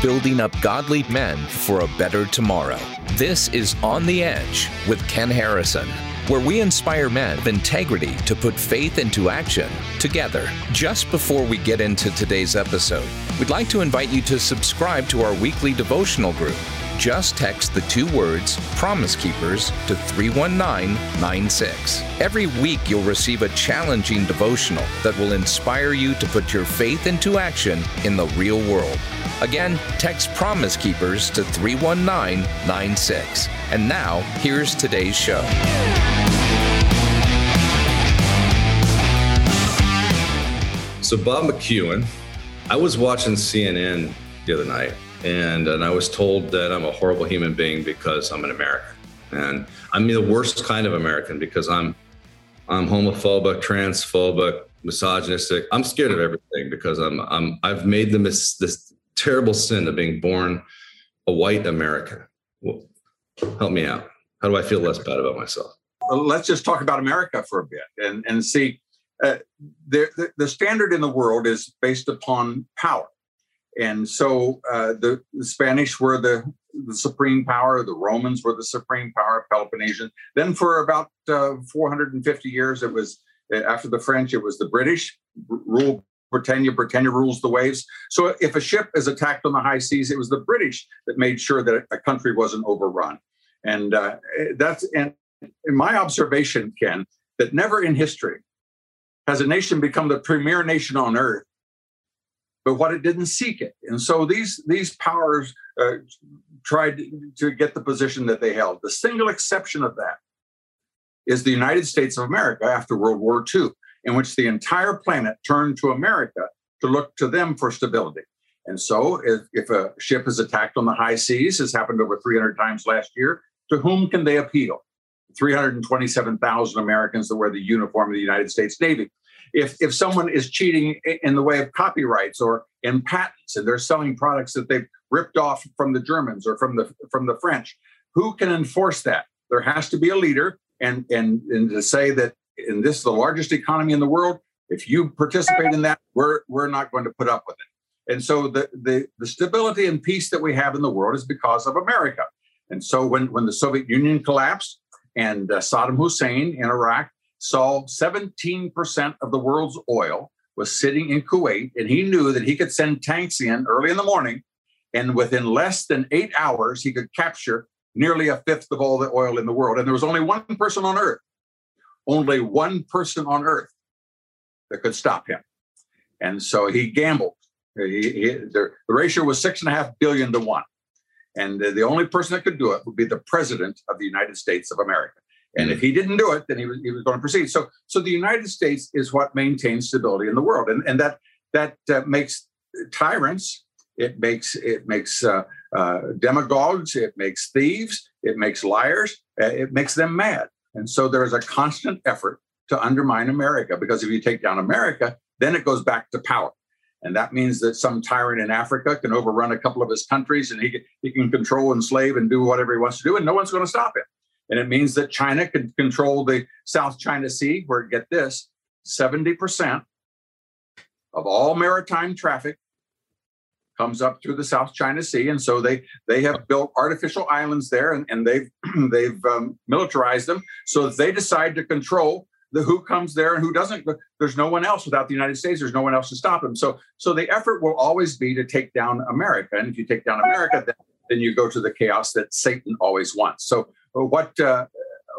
building up godly men for a better tomorrow. This is On the Edge with Ken Harrison, where we inspire men of integrity to put faith into action together. Just before we get into today's episode, we'd like to invite you to subscribe to our weekly devotional group just text the two words Promise Keepers to 31996. Every week, you'll receive a challenging devotional that will inspire you to put your faith into action in the real world. Again, text Promise Keepers to 31996. And now, here's today's show. So, Bob McEwen, I was watching CNN the other night and and I was told that I'm a horrible human being because I'm an American, and I'm the worst kind of American because I'm I'm homophobic, transphobic, misogynistic. I'm scared of everything because I'm I'm I've made the mis- this terrible sin of being born a white American. Well, help me out. How do I feel less bad about myself? Let's just talk about America for a bit and and see. Uh, the, the standard in the world is based upon power and so uh, the, the, Spanish were the, the, supreme power, the Romans were the supreme power, Peloponnesian. Then for about uh, 450 years, it was uh, after the French, it was the British rule Britannia. Britannia rules the waves. So if a ship is attacked on the high seas, it was the British that made sure that a country wasn't overrun. And uh, that's and in my observation, Ken, that never in history has a nation become the premier nation on earth but what it didn't seek it. And so these these powers uh, tried to get the position that they held. The single exception of that is the United States of America after World War II, in which the entire planet turned to America to look to them for stability. And so, if, if a ship is attacked on the high seas, has happened over 300 times last year, to whom can they appeal? 327,000 Americans that wear the uniform of the United States Navy if if someone is cheating in the way of copyrights or in patents and they're selling products that they've ripped off from the Germans or from the from the French, who can enforce that? There has to be a leader, and and and to say that in this the largest economy in the world, if you participate in that, we're we're not going to put up with it. And so the the, the stability and peace that we have in the world is because of America. And so when when the Soviet Union collapsed and uh, Saddam Hussein in Iraq saw 17% of the world's oil was sitting in Kuwait, and he knew that he could send tanks in early in the morning, and within less than eight hours, he could capture nearly a fifth of all the oil in the world. And there was only one person on earth, only one person on earth that could stop him. And so he gambled. He, he, the, the ratio was six and a half billion to one. And the, the only person that could do it would be the president of the United States of America. And if he didn't do it, then he was, he was going to proceed. So, so the United States is what maintains stability in the world, and, and that that uh, makes tyrants, it makes it makes uh, uh, demagogues, it makes thieves, it makes liars, uh, it makes them mad. And so there is a constant effort to undermine America because if you take down America, then it goes back to power. And that means that some tyrant in Africa can overrun a couple of his countries and he he can control, enslave, and do whatever he wants to do, and no one's going to stop him. And it means that China can control the South China Sea, where get this 70% of all maritime traffic comes up through the South China Sea. And so they they have built artificial islands there and, and they've they've um, militarized them. So if they decide to control the who comes there and who doesn't, there's no one else without the United States. There's no one else to stop them. So so the effort will always be to take down America. And if you take down America, then, then you go to the chaos that Satan always wants. So what uh,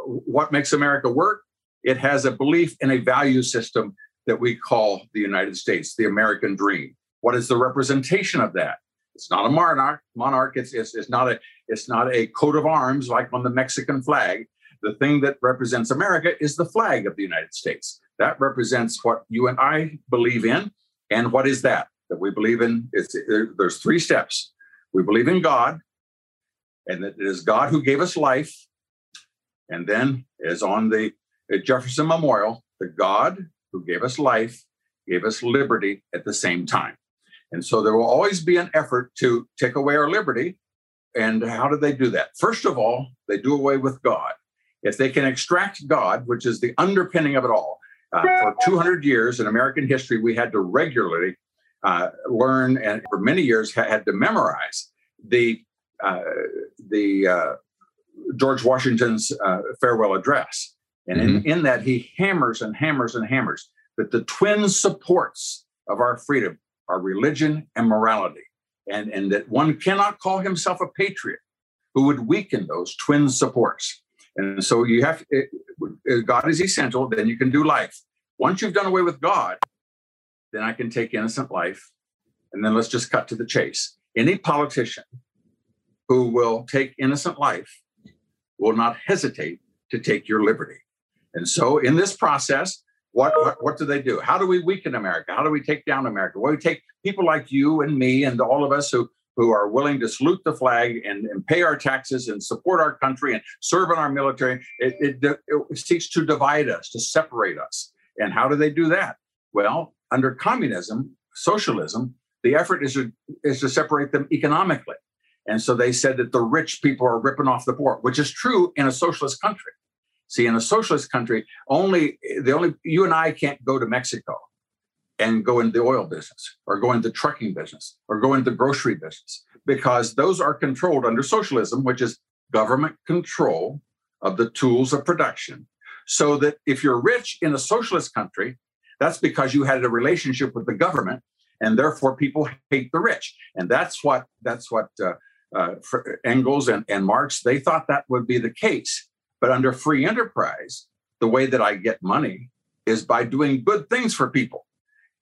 what makes America work? It has a belief in a value system that we call the United States, the American dream. What is the representation of that? It's not a monarch. Monarch. It's, it's, it's not a it's not a coat of arms like on the Mexican flag. The thing that represents America is the flag of the United States. That represents what you and I believe in. And what is that? That we believe in? It's, there's three steps. We believe in God and that it is God who gave us life. And then, as on the Jefferson Memorial, the God who gave us life gave us liberty at the same time. And so there will always be an effort to take away our liberty. And how do they do that? First of all, they do away with God. If they can extract God, which is the underpinning of it all, uh, for 200 years in American history, we had to regularly uh, learn and for many years had to memorize the uh, the uh, George Washington's uh, farewell address. And mm-hmm. in, in that, he hammers and hammers and hammers that the twin supports of our freedom are religion and morality. And, and that one cannot call himself a patriot who would weaken those twin supports. And so you have it, God is essential, then you can do life. Once you've done away with God, then I can take innocent life. And then let's just cut to the chase. Any politician who will take innocent life will not hesitate to take your liberty. And so in this process, what, what, what do they do? How do we weaken America? How do we take down America? Well, we take people like you and me and all of us who who are willing to salute the flag and, and pay our taxes and support our country and serve in our military. It, it, it seeks to divide us, to separate us. And how do they do that? Well, under communism, socialism, the effort is to, is to separate them economically. And so they said that the rich people are ripping off the poor, which is true in a socialist country. See, in a socialist country, only the only you and I can't go to Mexico and go into the oil business or go into the trucking business or go into the grocery business because those are controlled under socialism, which is government control of the tools of production. So that if you're rich in a socialist country, that's because you had a relationship with the government, and therefore people hate the rich. And that's what that's what uh, uh, Engels and, and Marx, they thought that would be the case. But under free enterprise, the way that I get money is by doing good things for people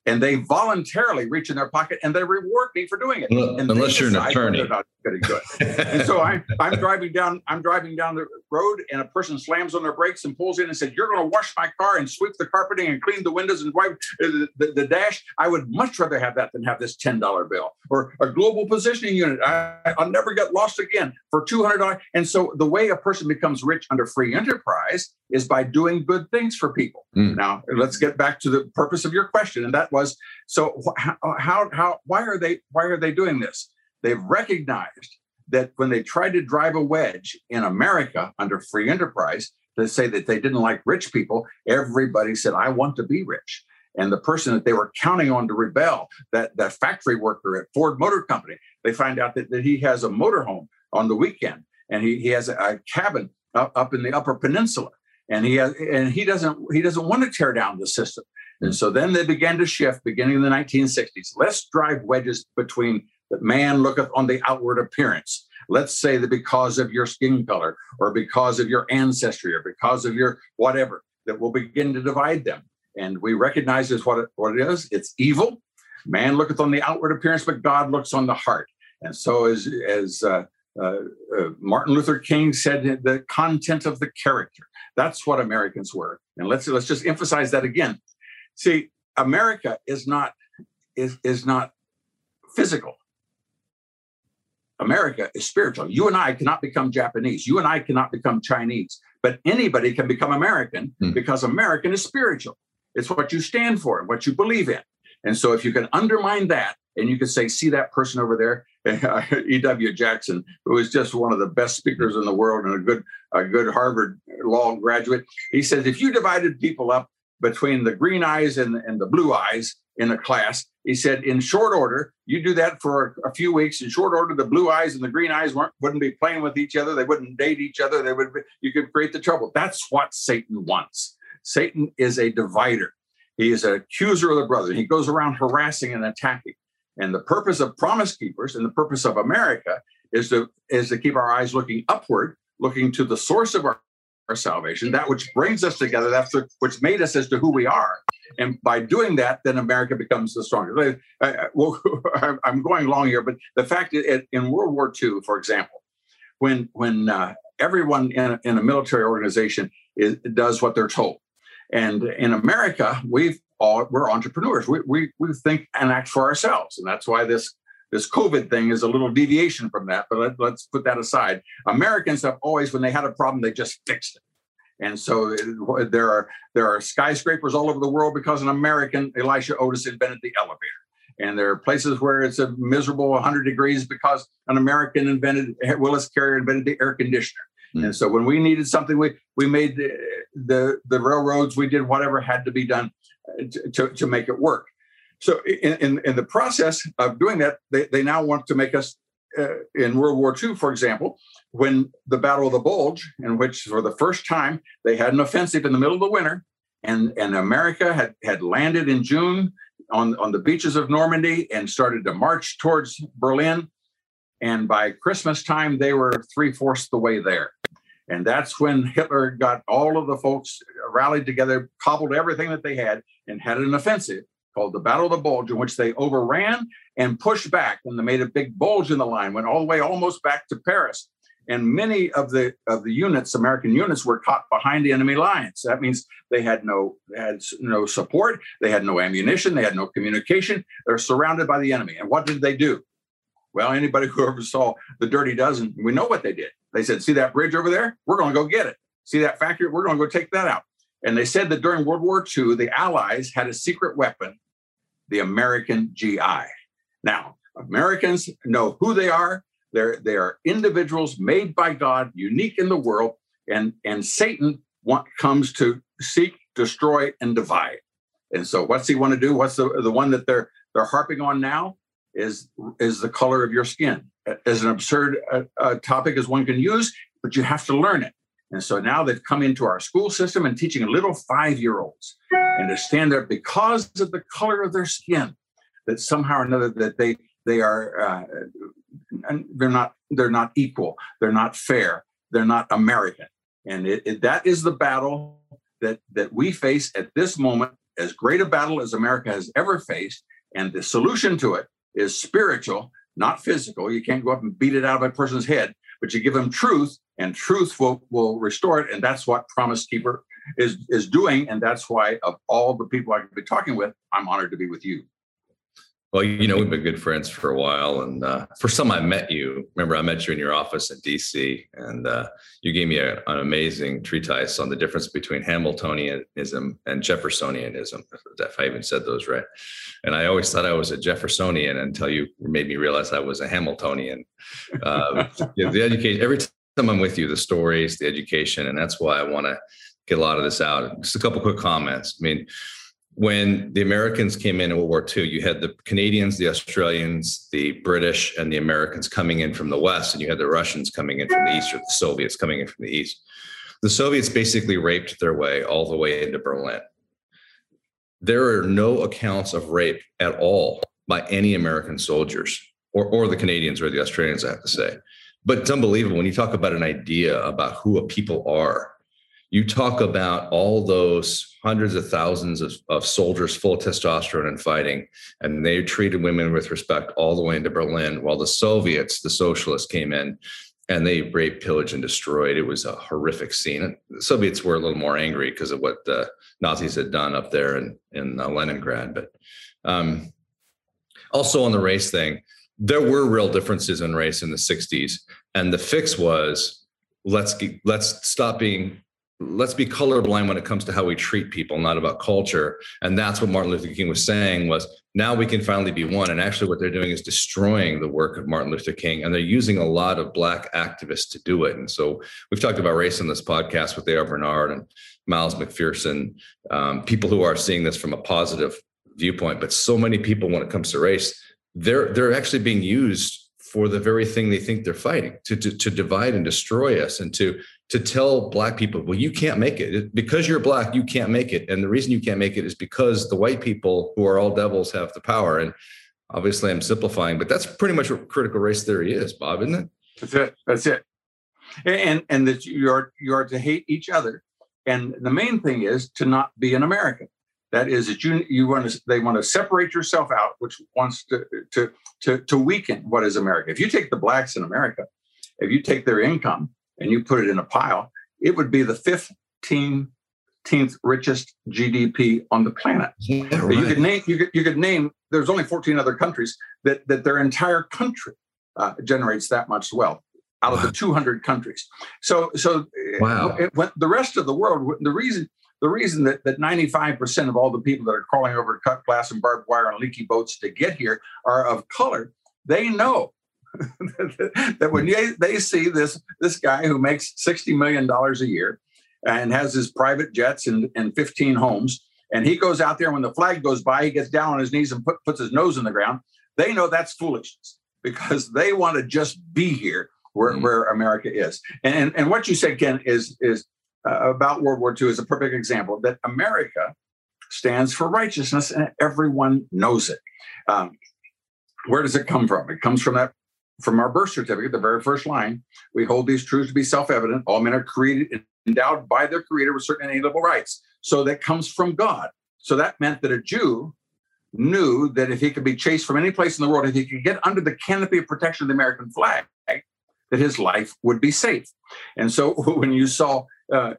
and they voluntarily reach in their pocket and they reward me for doing it. Unless you're an attorney. Not pretty good. and so I'm I'm driving down I'm driving down the road and a person slams on their brakes and pulls in and said, "You're going to wash my car and sweep the carpeting and clean the windows and wipe the, the, the dash." I would much rather have that than have this ten dollar bill or a global positioning unit. I, will never get lost again for two hundred dollars. And so the way a person becomes rich under free enterprise is by doing good things for people. Mm. Now let's get back to the purpose of your question, and that was so how uh, how, how why are they why are they doing this? They've recognized that when they tried to drive a wedge in America under free enterprise to say that they didn't like rich people, everybody said, I want to be rich. And the person that they were counting on to rebel, that, that factory worker at Ford Motor Company, they find out that, that he has a motorhome on the weekend and he, he has a, a cabin up, up in the upper peninsula and he has, and he doesn't he doesn't want to tear down the system and so then they began to shift beginning in the 1960s let's drive wedges between that man looketh on the outward appearance. Let's say that because of your skin color or because of your ancestry or because of your whatever, that will begin to divide them. And we recognize as what it, what it is. It's evil. Man looketh on the outward appearance, but God looks on the heart. And so, as as uh, uh, uh, Martin Luther King said, the content of the character. That's what Americans were. And let's let's just emphasize that again. See, America is not is is not physical. America is spiritual. You and I cannot become Japanese. You and I cannot become Chinese, but anybody can become American mm. because American is spiritual. It's what you stand for and what you believe in. And so if you can undermine that and you can say, see that person over there, E.W. Jackson, who is just one of the best speakers in the world and a good, a good Harvard law graduate, he says, if you divided people up between the green eyes and, and the blue eyes in a class. He said, in short order, you do that for a, few weeks. In short order, the blue eyes and the green eyes weren't, wouldn't be playing with each other. They wouldn't date each other. They would. Be, you could create the trouble. That's what Satan wants. Satan is a divider. He is an accuser of the brother. He goes around harassing and attacking. And the purpose of Promise Keepers and the purpose of America is to is to keep our eyes looking upward, looking to the source of our our salvation, that which brings us together, that's which made us as to who we are. And by doing that, then America becomes the stronger. I, well, I'm going long here, but the fact is, in World War II, for example, when when uh, everyone in a, in a military organization is, does what they're told, and in America, we've all we're entrepreneurs. We, we we think and act for ourselves, and that's why this this COVID thing is a little deviation from that, but let, us put that aside. Americans have always, when they had a problem, they just fixed it. And so there are there are skyscrapers all over the world because an American, Elisha Otis, invented the elevator. And there are places where it's a miserable 100 degrees because an American invented, Willis Carrier invented the air conditioner. Mm. And so when we needed something, we we made the, the, the railroads, we did whatever had to be done to, to, to make it work. So in, in, in, the process of doing that, they, they now want to make us uh, in World War II, for example, when the Battle of the Bulge, in which for the first time they had an offensive in the middle of the winter, and, and America had, had landed in June on, on the beaches of Normandy and started to march towards Berlin. And by Christmas time, they were three fourths the way there. And that's when Hitler got all of the folks rallied together, cobbled everything that they had, and had an offensive called the Battle of the Bulge, in which they overran and pushed back. And they made a big bulge in the line, went all the way almost back to Paris. And many of the of the units, American units, were caught behind the enemy lines. That means they had no they had no support, they had no ammunition, they had no communication. They're surrounded by the enemy. And what did they do? Well, anybody who ever saw the Dirty Dozen, we know what they did. They said, "See that bridge over there? We're going to go get it. See that factory? We're going to go take that out." And they said that during World War II, the Allies had a secret weapon, the American GI. Now, Americans know who they are. They're, they are individuals made by God, unique in the world, and, and Satan want, comes to seek, destroy, and divide. And so, what's he want to do? What's the, the one that they're they're harping on now? Is is the color of your skin? As an absurd uh, uh, topic as one can use, but you have to learn it. And so now they've come into our school system and teaching little five year olds and to stand there because of the color of their skin, that somehow or another that they they are uh, they're not they're not equal, they're not fair, they're not American, and it, it, that is the battle that that we face at this moment, as great a battle as America has ever faced, and the solution to it is spiritual, not physical. You can't go up and beat it out of a person's head, but you give them truth and truth will, will restore it. And that's what Promise Keeper is, is doing. And that's why, of all the people I could be talking with, I'm honored to be with you. Well, you know, we've been good friends for a while. And uh, first time I met you, remember I met you in your office in DC, and uh, you gave me a, an amazing treatise on the difference between Hamiltonianism and Jeffersonianism, if I even said those right. And I always thought I was a Jeffersonian until you made me realize I was a Hamiltonian. Uh, the education, every I'm with you, the stories, the education, and that's why I want to get a lot of this out. Just a couple quick comments. I mean, when the Americans came in in World War II, you had the Canadians, the Australians, the British, and the Americans coming in from the West, and you had the Russians coming in from the East, or the Soviets coming in from the East. The Soviets basically raped their way all the way into Berlin. There are no accounts of rape at all by any American soldiers, or, or the Canadians or the Australians, I have to say. But it's unbelievable when you talk about an idea about who a people are you talk about all those hundreds of thousands of, of soldiers full of testosterone and fighting, and they treated women with respect all the way into Berlin, while the Soviets, the socialists, came in and they raped, pillaged, and destroyed. It was a horrific scene. The Soviets were a little more angry because of what the Nazis had done up there in, in uh, Leningrad. But um, also on the race thing, there were real differences in race in the 60s. And the fix was let's let's stop being let's be colorblind when it comes to how we treat people not about culture and that's what martin luther king was saying was now we can finally be one and actually what they're doing is destroying the work of martin luther king and they're using a lot of black activists to do it and so we've talked about race in this podcast with A.R. Bernard and miles mcpherson um, people who are seeing this from a positive viewpoint but so many people when it comes to race they're they're actually being used for the very thing they think they're fighting to, to, to divide and destroy us and to to tell black people, well, you can't make it because you're black, you can't make it. And the reason you can't make it is because the white people who are all devils have the power. And obviously I'm simplifying, but that's pretty much what critical race theory is, Bob, isn't it? That's it. That's it. And and that you are you are to hate each other. And the main thing is to not be an American. That is that you you want to they want to separate yourself out, which wants to to to to weaken what is America. If you take the blacks in America, if you take their income and you put it in a pile, it would be the 15th richest GDP on the planet. Yeah, right. You could name you could, you could name there's only 14 other countries that that their entire country uh, generates that much wealth out wow. of the 200 countries. So so wow. It, when the rest of the world the reason the reason that, that 95% of all the people that are crawling over cut glass and barbed wire and leaky boats to get here are of color, they know that when they, they see this this guy who makes 60 million dollars a year and has his private jets and, and 15 homes And he goes out there when the flag goes by, he gets down on his knees and put, puts his nose in the ground. They know that's foolishness because they want to just be here where, mm-hmm. where America is. And, and what you said, Ken, is, is uh, about World War II is a perfect example that America stands for righteousness and everyone knows it. Um, where does it come from? It comes from that from our birth certificate, the very first line. We hold these truths to be self-evident. All men are created endowed by their creator with certain inalienable rights. So that comes from God. So that meant that a Jew knew that if he could be chased from any place in the world, if he could get under the canopy of protection of the American flag, that his life would be safe. And so when you saw, uh,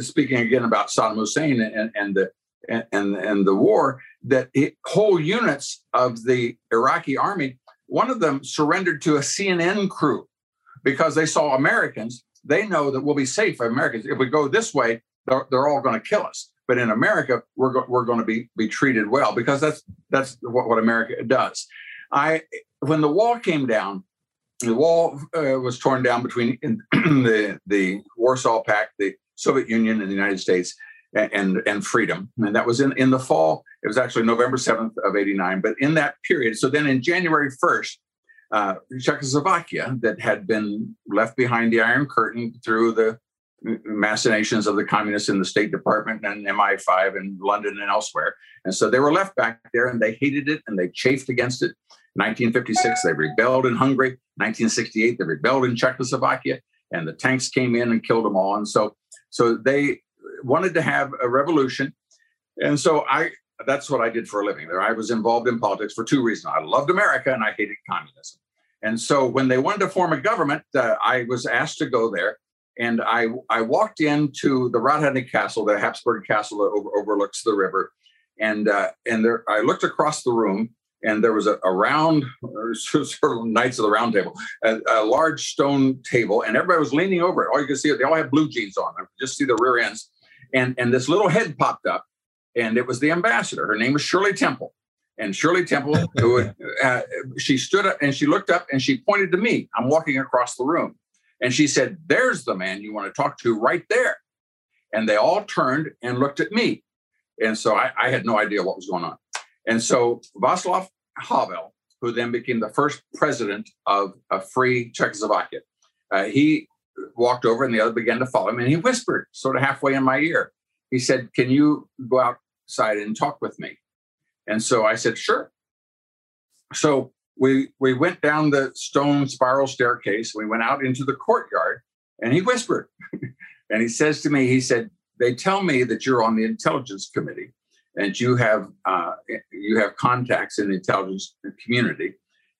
speaking again about Saddam Hussein and, and the and, and, and the war, that it, whole units of the Iraqi army, one of them surrendered to a CNN crew because they saw Americans. They know that we'll be safe. Americans, if we go this way, they're, they're all going to kill us. But in America, we're, go, we're going to be, be treated well because that's that's what, what America does. I when the wall came down, the wall uh, was torn down between the the Warsaw Pact, the Soviet Union, and the United States, and and freedom. And that was in in the fall. It was actually November seventh of eighty nine. But in that period, so then in January first, uh, Czechoslovakia, that had been left behind the Iron Curtain through the machinations of the communists in the State Department and MI5 in London and elsewhere. And so they were left back there and they hated it and they chafed against it. 1956, they rebelled in Hungary. 1968, they rebelled in Czechoslovakia, and the tanks came in and killed them all. And so, so they wanted to have a revolution. And so I that's what I did for a living. There, I was involved in politics for two reasons. I loved America and I hated communism. And so when they wanted to form a government, uh, I was asked to go there. And I, I walked into the Hradčany Castle, the Habsburg castle that over, overlooks the river. And, uh, and there, I looked across the room and there was a, a round, sort of Knights of the Round Table, a, a, large stone table, and everybody was leaning over it. All you could see, they all had blue jeans on. I just see the rear ends, and and this little head popped up, and it was the ambassador. Her name was Shirley Temple, and Shirley Temple, who uh, she stood up and she looked up and she pointed to me. I'm walking across the room, and she said, "There's the man you want to talk to right there." And they all turned and looked at me, and so I, I had no idea what was going on. And so Václav Havel, who then became the first president of a free Czechoslovakia, uh, he walked over and the other began to follow him and he whispered sort of halfway in my ear. He said, Can you go outside and talk with me? And so I said, Sure. So we we went down the stone spiral staircase. We went out into the courtyard and he whispered. and he says to me, he said, They tell me that you're on the intelligence committee and you have uh, you have contacts in the intelligence community.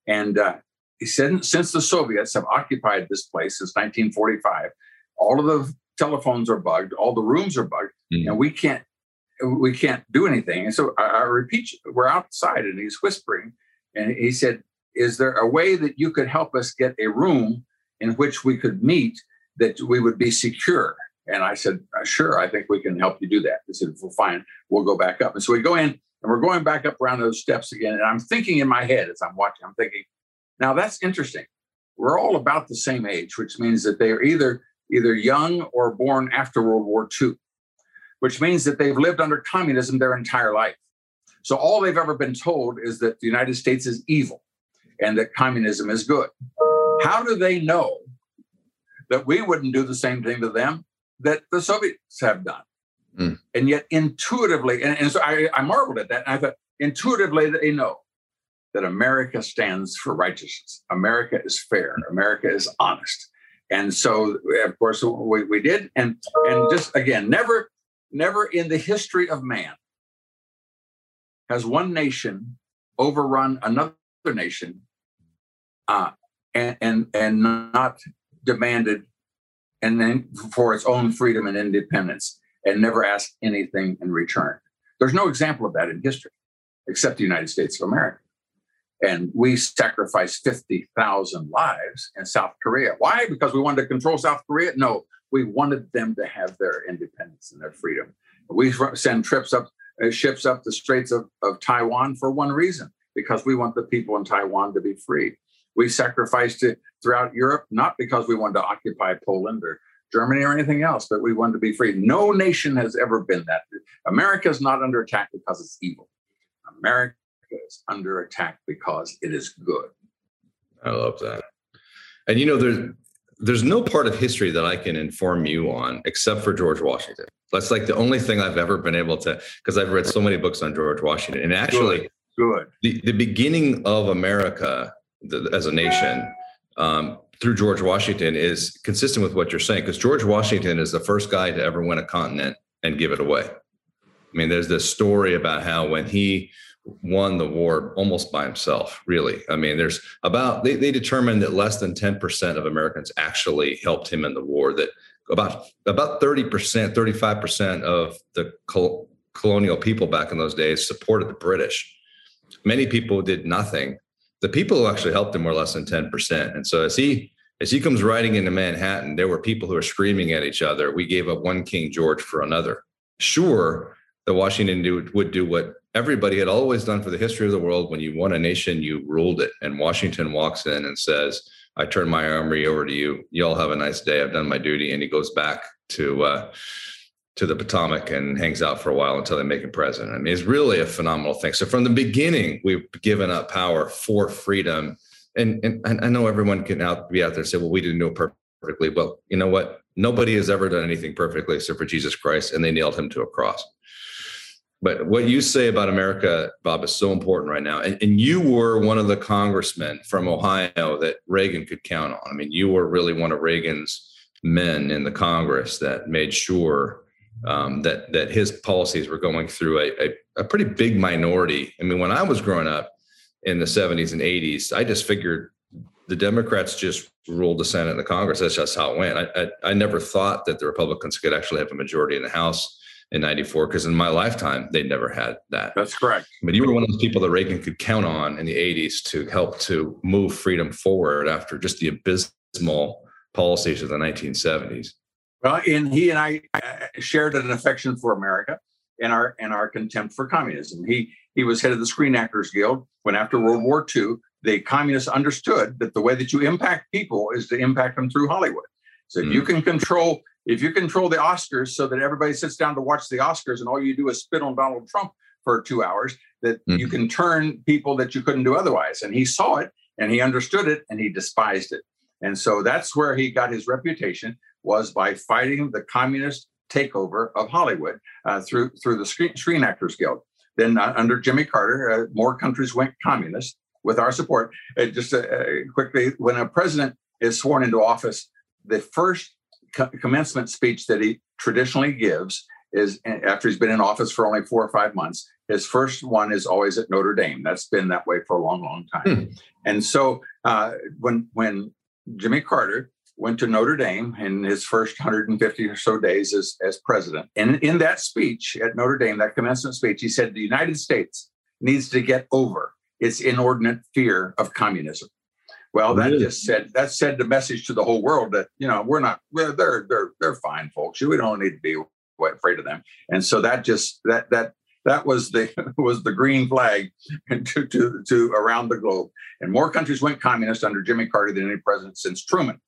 And uh, he said, since the Soviets have occupied this place since 1945, all of the telephones are bugged, all the rooms are bugged, mm-hmm. and we can't we can't do anything. And so I, I repeat, we're outside, and he's whispering, and he said, "Is there a way that you could help us get a room in which we could meet that we would be secure?" And I said, uh, sure, I think we can help you do that. He said, well, fine, we'll go back up. And so we go in and we're going back up around those steps again. And I'm thinking in my head as I'm watching, I'm thinking, now that's interesting. We're all about the same age, which means that they are either either young or born after World War II, which means that they've lived under communism their entire life. So all they've ever been told is that the United States is evil and that communism is good. How do they know that we wouldn't do the same thing to them that the Soviets have done. Mm. And yet, intuitively, and, and so I, I, marveled at that. And I thought, intuitively, they know that America stands for righteousness. America is fair. America is honest. And so, of course, we, we did. And, and just again, never, never in the history of man has one nation overrun another nation uh, and, and, and not demanded and then for its own freedom and independence and never ask anything in return. There's no example of that in history except the United States of America. And we sacrificed 50,000 lives in South Korea. Why? Because we wanted to control South Korea? No, we wanted them to have their independence and their freedom. We send trips up, uh, ships up the Straits of, of Taiwan for one reason because we want the people in Taiwan to be free. We sacrificed it throughout Europe, not because we wanted to occupy Poland or, Germany or anything else, but we wanted to be free. No nation has ever been that. America is not under attack because it's evil. America is under attack because it is good. I love that. And you know, there's there's no part of history that I can inform you on except for George Washington. That's like the only thing I've ever been able to, because I've read so many books on George Washington. And actually, good. good. The, the beginning of America the, as a nation um, through George Washington is consistent with what you're saying, because George Washington is the first guy to ever win a continent and give it away. I mean, there's this story about how when he won the war almost by himself, really. I mean, there's about, they, they determined that less than 10% of Americans actually helped him in the war, that about, about 30%, 35% of the col- colonial people back in those days supported the British. Many people did nothing. The people who actually helped him were less than 10%. And so as he, as he comes riding into Manhattan, there were people who are screaming at each other. We gave up one King George for another. Sure, that Washington do, would do what everybody had always done for the history of the world. When you won a nation, you ruled it. And Washington walks in and says, I turn my armory over to you. You all have a nice day. I've done my duty. And he goes back to uh, to the Potomac and hangs out for a while until they make him president. I mean, it's really a phenomenal thing. So from the beginning, we've given up power for freedom. And, and I know everyone can out be out there and say, well, we didn't do it perfectly. Well, you know what? Nobody has ever done anything perfectly except for Jesus Christ, and they nailed him to a cross. But what you say about America, Bob, is so important right now. And, and you were one of the congressmen from Ohio that Reagan could count on. I mean, you were really one of Reagan's men in the Congress that made sure um, that that his policies were going through a, a, a pretty big minority. I mean, when I was growing up in the 70s and 80s, I just figured the Democrats just ruled the Senate and the Congress. That's just how it went. I, I, I never thought that the Republicans could actually have a majority in the House in 94 because in my lifetime they never had that that's correct but you were one of those people that reagan could count on in the 80s to help to move freedom forward after just the abysmal policies of the 1970s well and he and i shared an affection for america and our and our contempt for communism he he was head of the screen actors guild when after world war ii the communists understood that the way that you impact people is to impact them through hollywood so mm. you can control if you control the Oscars so that everybody sits down to watch the Oscars and all you do is spit on Donald Trump for two hours, that mm-hmm. you can turn people that you couldn't do otherwise. And he saw it and he understood it and he despised it. And so that's where he got his reputation was by fighting the communist takeover of Hollywood uh, through through the Screen, Screen Actors Guild. Then uh, under Jimmy Carter, uh, more countries went communist with our support. Uh, just uh, quickly, when a president is sworn into office, the first co- commencement speech that he traditionally gives is after he's been in office for only four or five months. His first one is always at Notre Dame. That's been that way for a long, long time. Hmm. And so uh, when when Jimmy Carter went to Notre Dame in his first 150 or so days as, as president, and in that speech at Notre Dame, that commencement speech, he said the United States needs to get over its inordinate fear of communism. Well, that really? just said that said the message to the whole world that you know we're not they're they're they're fine folks. We don't need to be afraid of them. And so that just that that that was the was the green flag to to to around the globe. And more countries went communist under Jimmy Carter than any president since Truman.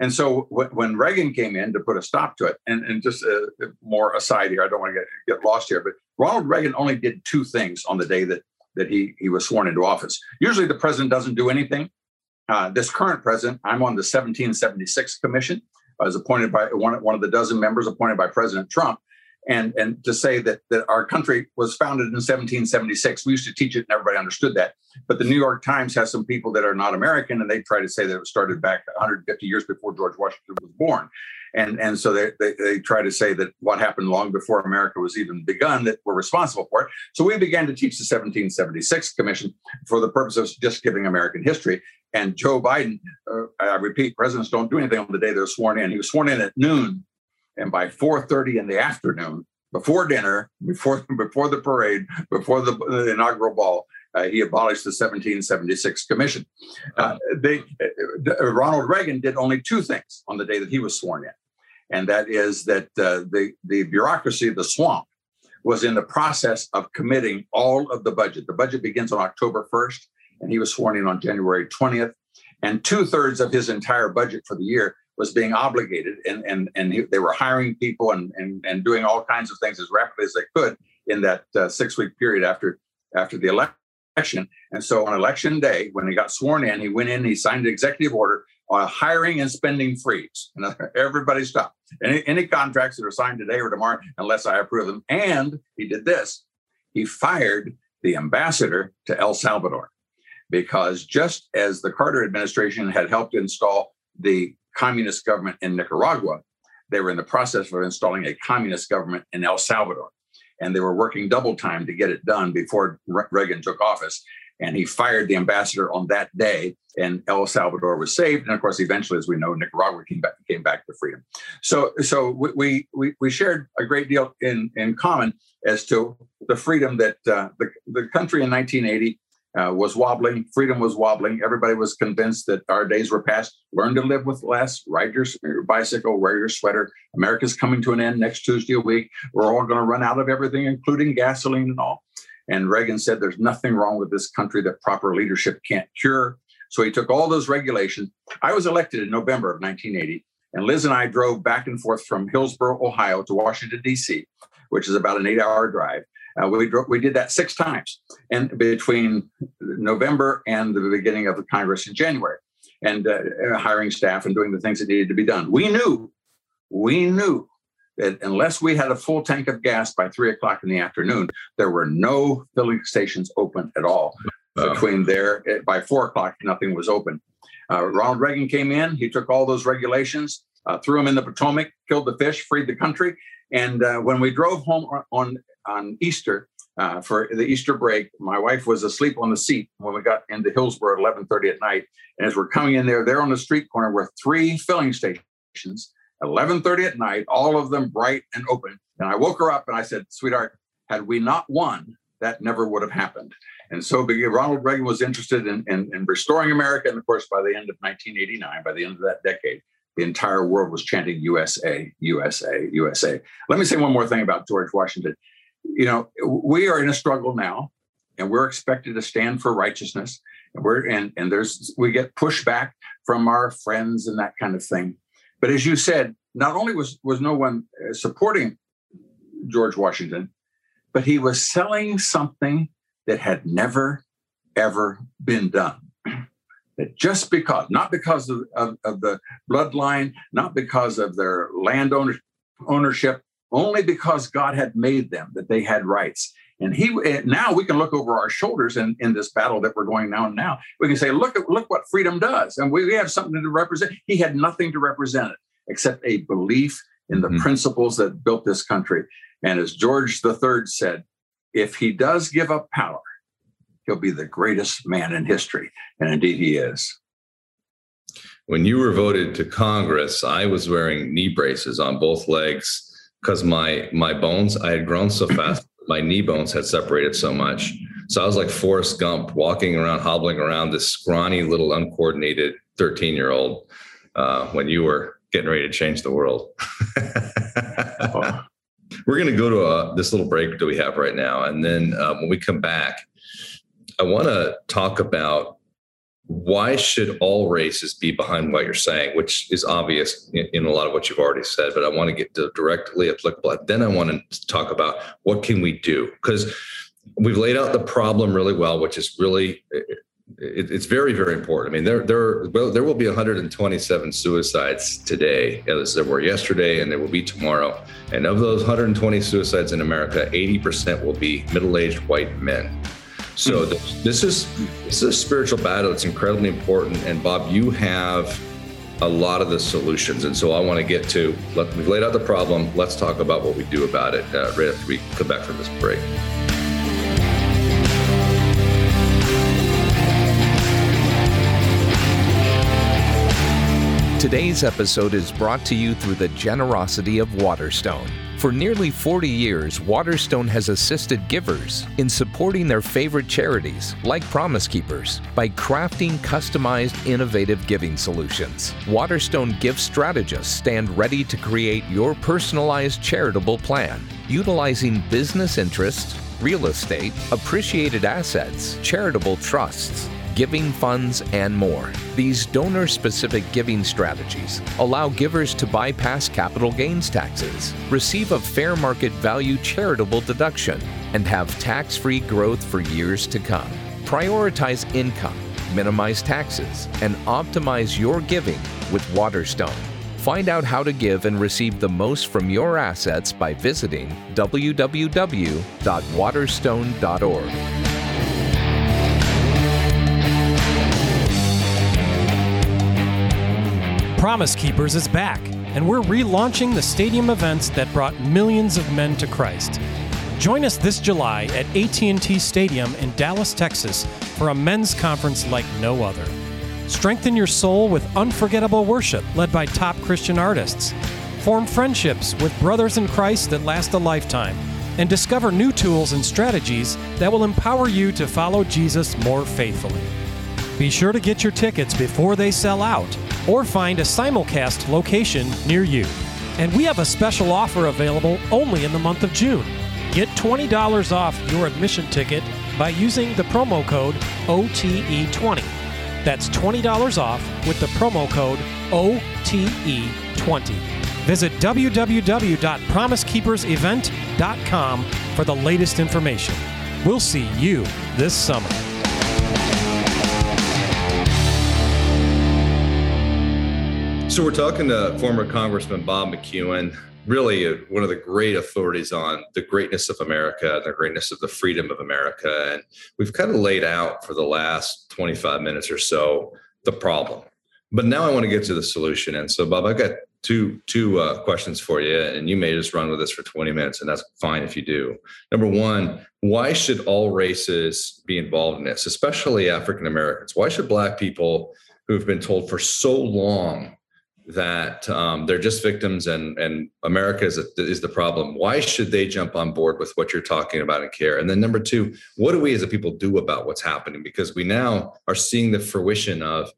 And so when Reagan came in to put a stop to it, and, and just uh, more aside here, I don't want to get, get lost here, but Ronald Reagan only did two things on the day that that he he was sworn into office. Usually the president doesn't do anything uh, this current president, I'm on the 1776 Commission. I was appointed by one, one of the dozen members appointed by President Trump. And, and to say that, that our country was founded in 1776, we used to teach it and everybody understood that. But the New York Times has some people that are not American and they try to say that it was started back 150 years before George Washington was born and and so they, they, they try to say that what happened long before America was even begun that we're responsible for it. So we began to teach the 1776 Commission for the purpose of just giving American history. And Joe Biden, uh, I repeat, presidents don't do anything on the day they're sworn in. He was sworn in at noon, and by 4:30 in the afternoon, before dinner, before before the parade, before the, the inaugural ball, uh, he abolished the 1776 Commission. Uh, they, uh, Ronald Reagan did only two things on the day that he was sworn in and that is that uh, the, the bureaucracy, the swamp, was in the process of committing all of the budget. The budget begins on October 1st, and he was sworn in on January 20th. And two thirds of his entire budget for the year was being obligated, and and and he, they were hiring people and, and and doing all kinds of things as rapidly as they could in that uh, six week period after after the election. And so on election day, when he got sworn in, he went in, he signed an executive order on a hiring and spending freeze. And everybody stopped. Any, any contracts that are signed today or tomorrow, unless I approve them. And he did this he fired the ambassador to El Salvador because just as the Carter administration had helped install the communist government in Nicaragua, they were in the process of installing a communist government in El Salvador. And they were working double time to get it done before Reagan took office. And he fired the ambassador on that day, and El Salvador was saved. And of course, eventually, as we know, Nicaragua came back, came back to freedom. So, so we, we, we shared a great deal in, in common as to the freedom that uh, the, the country in 1980 uh, was wobbling. Freedom was wobbling. Everybody was convinced that our days were past. Learn to live with less. Ride your, your bicycle. Wear your sweater. America's coming to an end next Tuesday a week. We're all going to run out of everything, including gasoline and all. And Reagan said, "There's nothing wrong with this country that proper leadership can't cure." So he took all those regulations. I was elected in November of 1980, and Liz and I drove back and forth from Hillsboro, Ohio, to Washington D.C., which is about an eight-hour drive. Uh, we we did that six times, and between November and the beginning of the Congress in January, and uh, hiring staff and doing the things that needed to be done. We knew, we knew that unless we had a full tank of gas by three o'clock in the afternoon, there were no filling stations open at all. Between there eh, by four o'clock, nothing was open. Uh, Ronald Reagan came in. He took all those regulations, uh, threw them in the Potomac, killed the fish, freed the country. And uh, when we drove home on on Easter uh, for the Easter break, my wife was asleep on the seat when we got into Hillsboro at 11:30 at night. And as we're coming in there, there on the street corner were three filling stations. 11:30 at night, all of them bright and open. And I woke her up and I said, "Sweetheart, had we not won, that never would have happened." And so Ronald Reagan was interested in, in, in restoring America. And of course, by the end of 1989, by the end of that decade, the entire world was chanting USA, USA, USA. Let me say one more thing about George Washington you know, we are in a struggle now, and we're expected to stand for righteousness. And we're and and there's we get pushback from our friends and that kind of thing. But as you said, not only was was no one uh, supporting George Washington, but he was selling something that had never ever been done. That just because, not because of, of, of the bloodline, not because of their land ownership, only because God had made them that they had rights. And he now we can look over our shoulders in, in this battle that we're going now and now. We can say, look at look what freedom does. And we, we have something to represent. He had nothing to represent it except a belief in the mm-hmm. principles that built this country. And as George III said, if he does give up power, he'll be the greatest man in history. And indeed he is. When you were voted to Congress, I was wearing knee braces on both legs because my my bones I had grown so fast, my knee bones had separated so much. So I was like Forrest Gump, walking around, hobbling around, this scrawny little uncoordinated 13 year old uh, when you were getting ready to change the world. We're going to go to uh, this little break that we have right now. And then uh, when we come back, I want to talk about why should all races be behind what you're saying, which is obvious in, in, a lot of what you've already said, but I want to get to directly applicable. Then I want to talk about what can we do? Because we've laid out the problem really well, which is really it, it's very very important. I mean, there there well, there will be 127 suicides today, as there were yesterday, and there will be tomorrow. And of those 120 suicides in America, 80% will be middle-aged white men. So this is this is a spiritual battle. It's incredibly important. And Bob, you have a lot of the solutions. And so I want to get to let, we've laid out the problem. Let's talk about what we do about it uh, right after we come back from this break. Today's episode is brought to you through the generosity of Waterstone. For nearly 40 years, Waterstone has assisted givers in supporting their favorite charities, like Promise Keepers, by crafting customized, innovative giving solutions. Waterstone gift strategists stand ready to create your personalized charitable plan, utilizing business interests, real estate, appreciated assets, charitable trusts, giving funds, and more. These donor specific giving strategies allow givers to bypass capital gains taxes, receive a fair market value charitable deduction, and have tax free growth for years to come. Prioritize income, minimize taxes, and optimize your giving with Waterstone. Find out how to give and receive the most from your assets by visiting www.waterstone.org. Promise Keepers is back, and we're relaunching the stadium events that brought millions of men to Christ. Join us this July at AT&T Stadium in Dallas, Texas for a men's conference like no other. Strengthen your soul with unforgettable worship led by top Christian artists. Form friendships with brothers in Christ that last a lifetime. And discover new tools and strategies that will empower you to follow Jesus more faithfully. Be sure to get your tickets before they sell out or find a simulcast location near you. And we have a special offer available only in the month of June. Get $20 off your admission ticket by using the promo code OTE20. That's $20 off with the promo code OTE20. Visit www.promisekeepersevent.com for the latest information. We'll see you this summer. So we're talking to former Congressman Bob McEwen, really one of the great authorities on the greatness of America and the greatness of the freedom of America. And we've kind of laid out for the last 25 minutes or so the problem. But now I want to get to the solution. And so, Bob, I've got two two uh, questions for you, and you may just run with this for 20 minutes, and that's fine if you do. Number one, why should all races be involved in this, especially African Americans? Why should Black people who've been told for so long that um, they're just victims and and America is, a, is the problem. Why should they jump on board with what you're talking about and care? And then number two, what do we as a people do about what's happening? Because we now are seeing the fruition of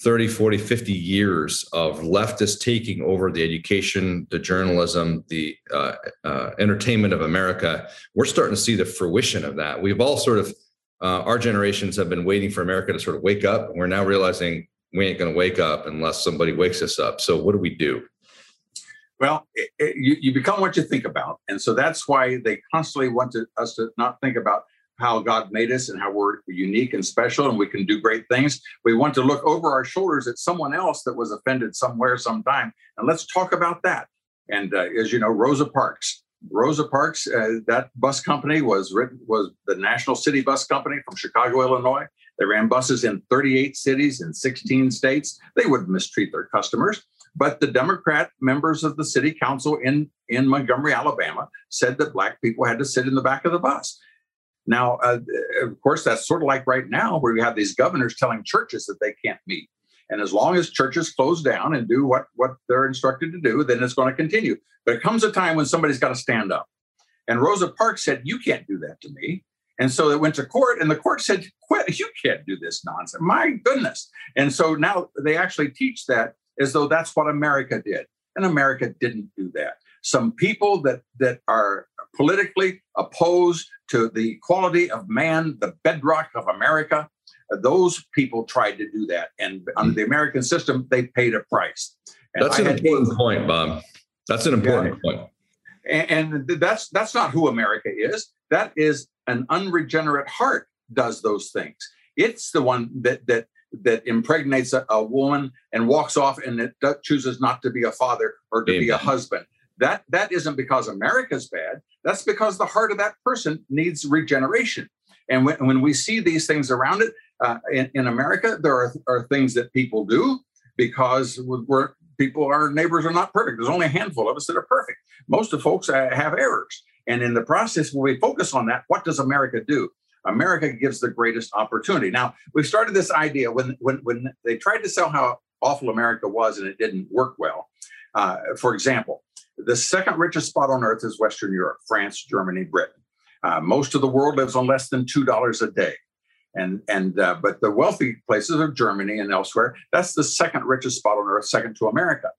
30, 40, 50 years of leftists taking over the education, the journalism, the uh, uh, entertainment of America. We're starting to see the fruition of that. We've all sort of, uh, our generations have been waiting for America to sort of wake up. We're now realizing we ain't going to wake up unless somebody wakes us up. So what do we do? Well, it, it, you, you become what you think about. And so that's why they constantly want to, us to not think about how God made us and how we're unique and special and we can do great things. We want to look over our shoulders at someone else that was offended somewhere, sometime. And let's talk about that. And uh, as you know, Rosa Parks, Rosa Parks, uh, that bus company was written, was the National City Bus Company from Chicago, Illinois. They ran buses in 38 cities in 16 states. They wouldn't mistreat their customers. But the Democrat members of the city council in, in Montgomery, Alabama, said that Black people had to sit in the back of the bus. Now, uh, of course, that's sort of like right now, where you have these governors telling churches that they can't meet. And as long as churches close down and do what, what they're instructed to do, then it's going to continue. But it comes a time when somebody's got to stand up. And Rosa Parks said, You can't do that to me. And so it went to court, and the court said, Quit, you can't do this nonsense. My goodness. And so now they actually teach that as though that's what America did. And America didn't do that. Some people that, that are politically opposed to the equality of man, the bedrock of America, those people tried to do that. And under the American system, they paid a price. And that's I an important eight, point, Bob. That's an important yeah, point. And, and that's that's not who America is. That is an unregenerate heart does those things. It's the one that that that impregnates a, a woman and walks off and it chooses not to be a father or to Amen. be a husband. That that isn't because America's bad. That's because the heart of that person needs regeneration. And when, when we see these things around it uh, in, in America, there are, are things that people do because we're people, our neighbors are not perfect. There's only a handful of us that are perfect. Most of folks uh, have errors. And in the process, when we focus on that, what does America do? America gives the greatest opportunity. Now, we've started this idea when, when, when they tried to sell how awful America was and it didn't work well. Uh, for example, the second richest spot on earth is Western Europe, France, Germany, Britain. Uh, most of the world lives on less than $2 a day. And, and uh, but the wealthy places of Germany and elsewhere, that's the second richest spot on earth, second to America.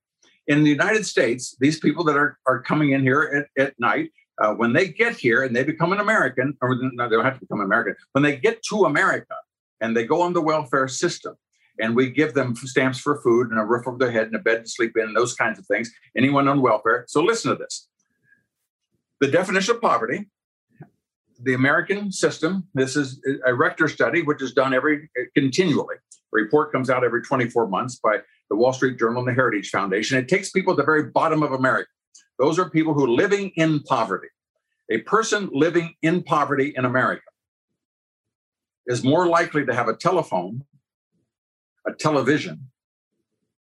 In the United States, these people that are, are coming in here at, at night uh, when they get here and they become an American, or no, they don't have to become American, when they get to America, and they go on the welfare system. And we give them stamps for food and a roof over their head and a bed to sleep in and those kinds of things. Anyone on welfare. So listen to this. The definition of poverty the American system, this is a Rector study, which is done every continually. A report comes out every 24 months by the Wall Street Journal and the Heritage Foundation. It takes people at the very bottom of America. Those are people who are living in poverty. A person living in poverty in America is more likely to have a telephone, a television,